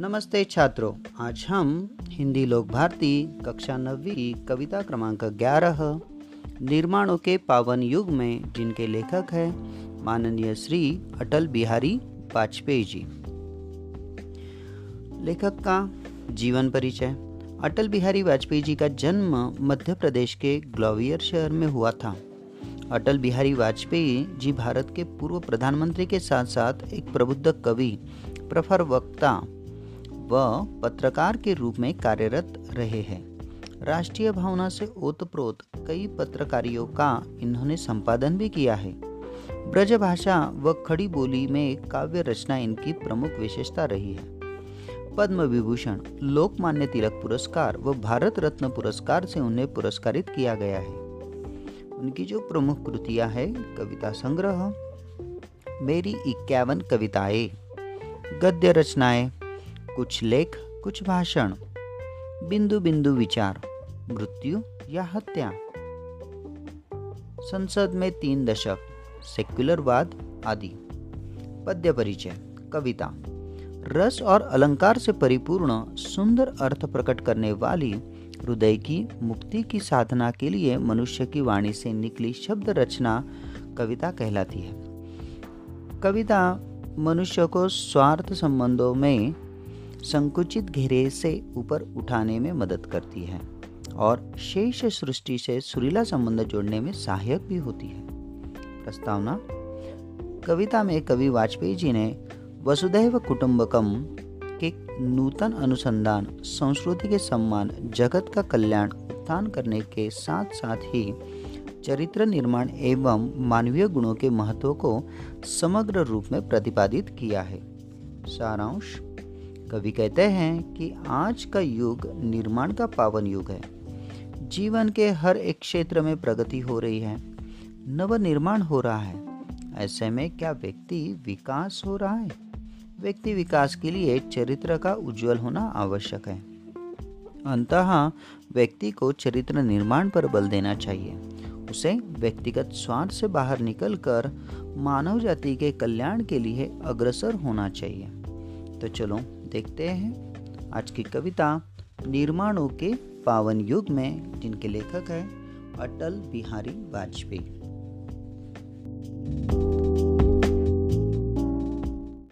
नमस्ते छात्रों, आज हम हिंदी लोक भारती कक्षा नवी कविता क्रमांक 11 निर्माणों के पावन युग में जिनके लेखक हैं माननीय श्री अटल बिहारी वाजपेयी जी। लेखक का जीवन परिचय। अटल बिहारी वाजपेयी जी का जन्म मध्य प्रदेश के ग्लोवियर शहर में हुआ था। अटल बिहारी वाजपेयी जी भारत के पूर्व प्रधानमंत्री के साथ साथ एक प्रबुद्ध कवि, प्रफर वक्ता व पत्रकार के रूप में कार्यरत रहे हैं। राष्ट्रीय भावना से ओतप्रोत कई पत्रकारियों का इन्होंने संपादन भी किया है। ब्रज भाषा व खड़ी बोली में काव्य रचना इनकी प्रमुख विशेषता रही है। पद्म विभूषण लोकमान्य तिलक पुरस्कार व भारत रत्न पुरस्कार से उन्हें पुरस्कारित किया गया है। उनकी जो प्रमुख कृतियाँ है, कविता संग्रह, मेरी इक्यावन कविताएँ, गद्य रचनाएँ कुछ लेख, कुछ भाषण बिंदु बिंदु विचार, मृत्यु या हत्या। संसद में तीन दशक सेक्युलरवाद आदि। पद्य परिचय, कविता। रस और अलंकार से परिपूर्ण, सुंदर अर्थ प्रकट करने वाली, हृदय की मुक्ति की साधना के लिए मनुष्य की वाणी से निकली शब्द रचना कविता कहलाती है। कविता मनुष्य को स्वार्थ संबंधों में संकुचित घेरे से ऊपर उठाने में मदद करती है और शेष सृष्टि से सुरीला संबंध जोड़ने में सहायक भी होती है। प्रस्तावना, कविता में कवि वाजपेयी जी ने वसुदैव कुटुंबकम के नूतन अनुसंधान, संस्कृति के सम्मान, जगत का कल्याण उत्थान करने के साथ साथ ही चरित्र निर्माण एवं मानवीय गुणों के महत्व को समग्र रूप में प्रतिपादित किया है। सारांश कवि कहते हैं कि आज का युग निर्माण का पावन युग है। जीवन के हर एक क्षेत्र में प्रगति हो रही है। नव निर्माण हो रहा है। ऐसे में क्या व्यक्ति विकास हो रहा है? व्यक्ति विकास के लिए चरित्र का उज्जवल होना आवश्यक है। अंतः व्यक्ति को चरित्र निर्माण पर बल देना चाहिए। उसे व्यक्तिगत स्वार्थ से बाहर निकलकर मानव जाति के कल्याण के लिए अग्रसर होना चाहिए। तो चलो देखते हैं। आज की कविता निर्माणों के पावन युग में, जिनके लेखक हैं अटल बिहारी वाजपेयी।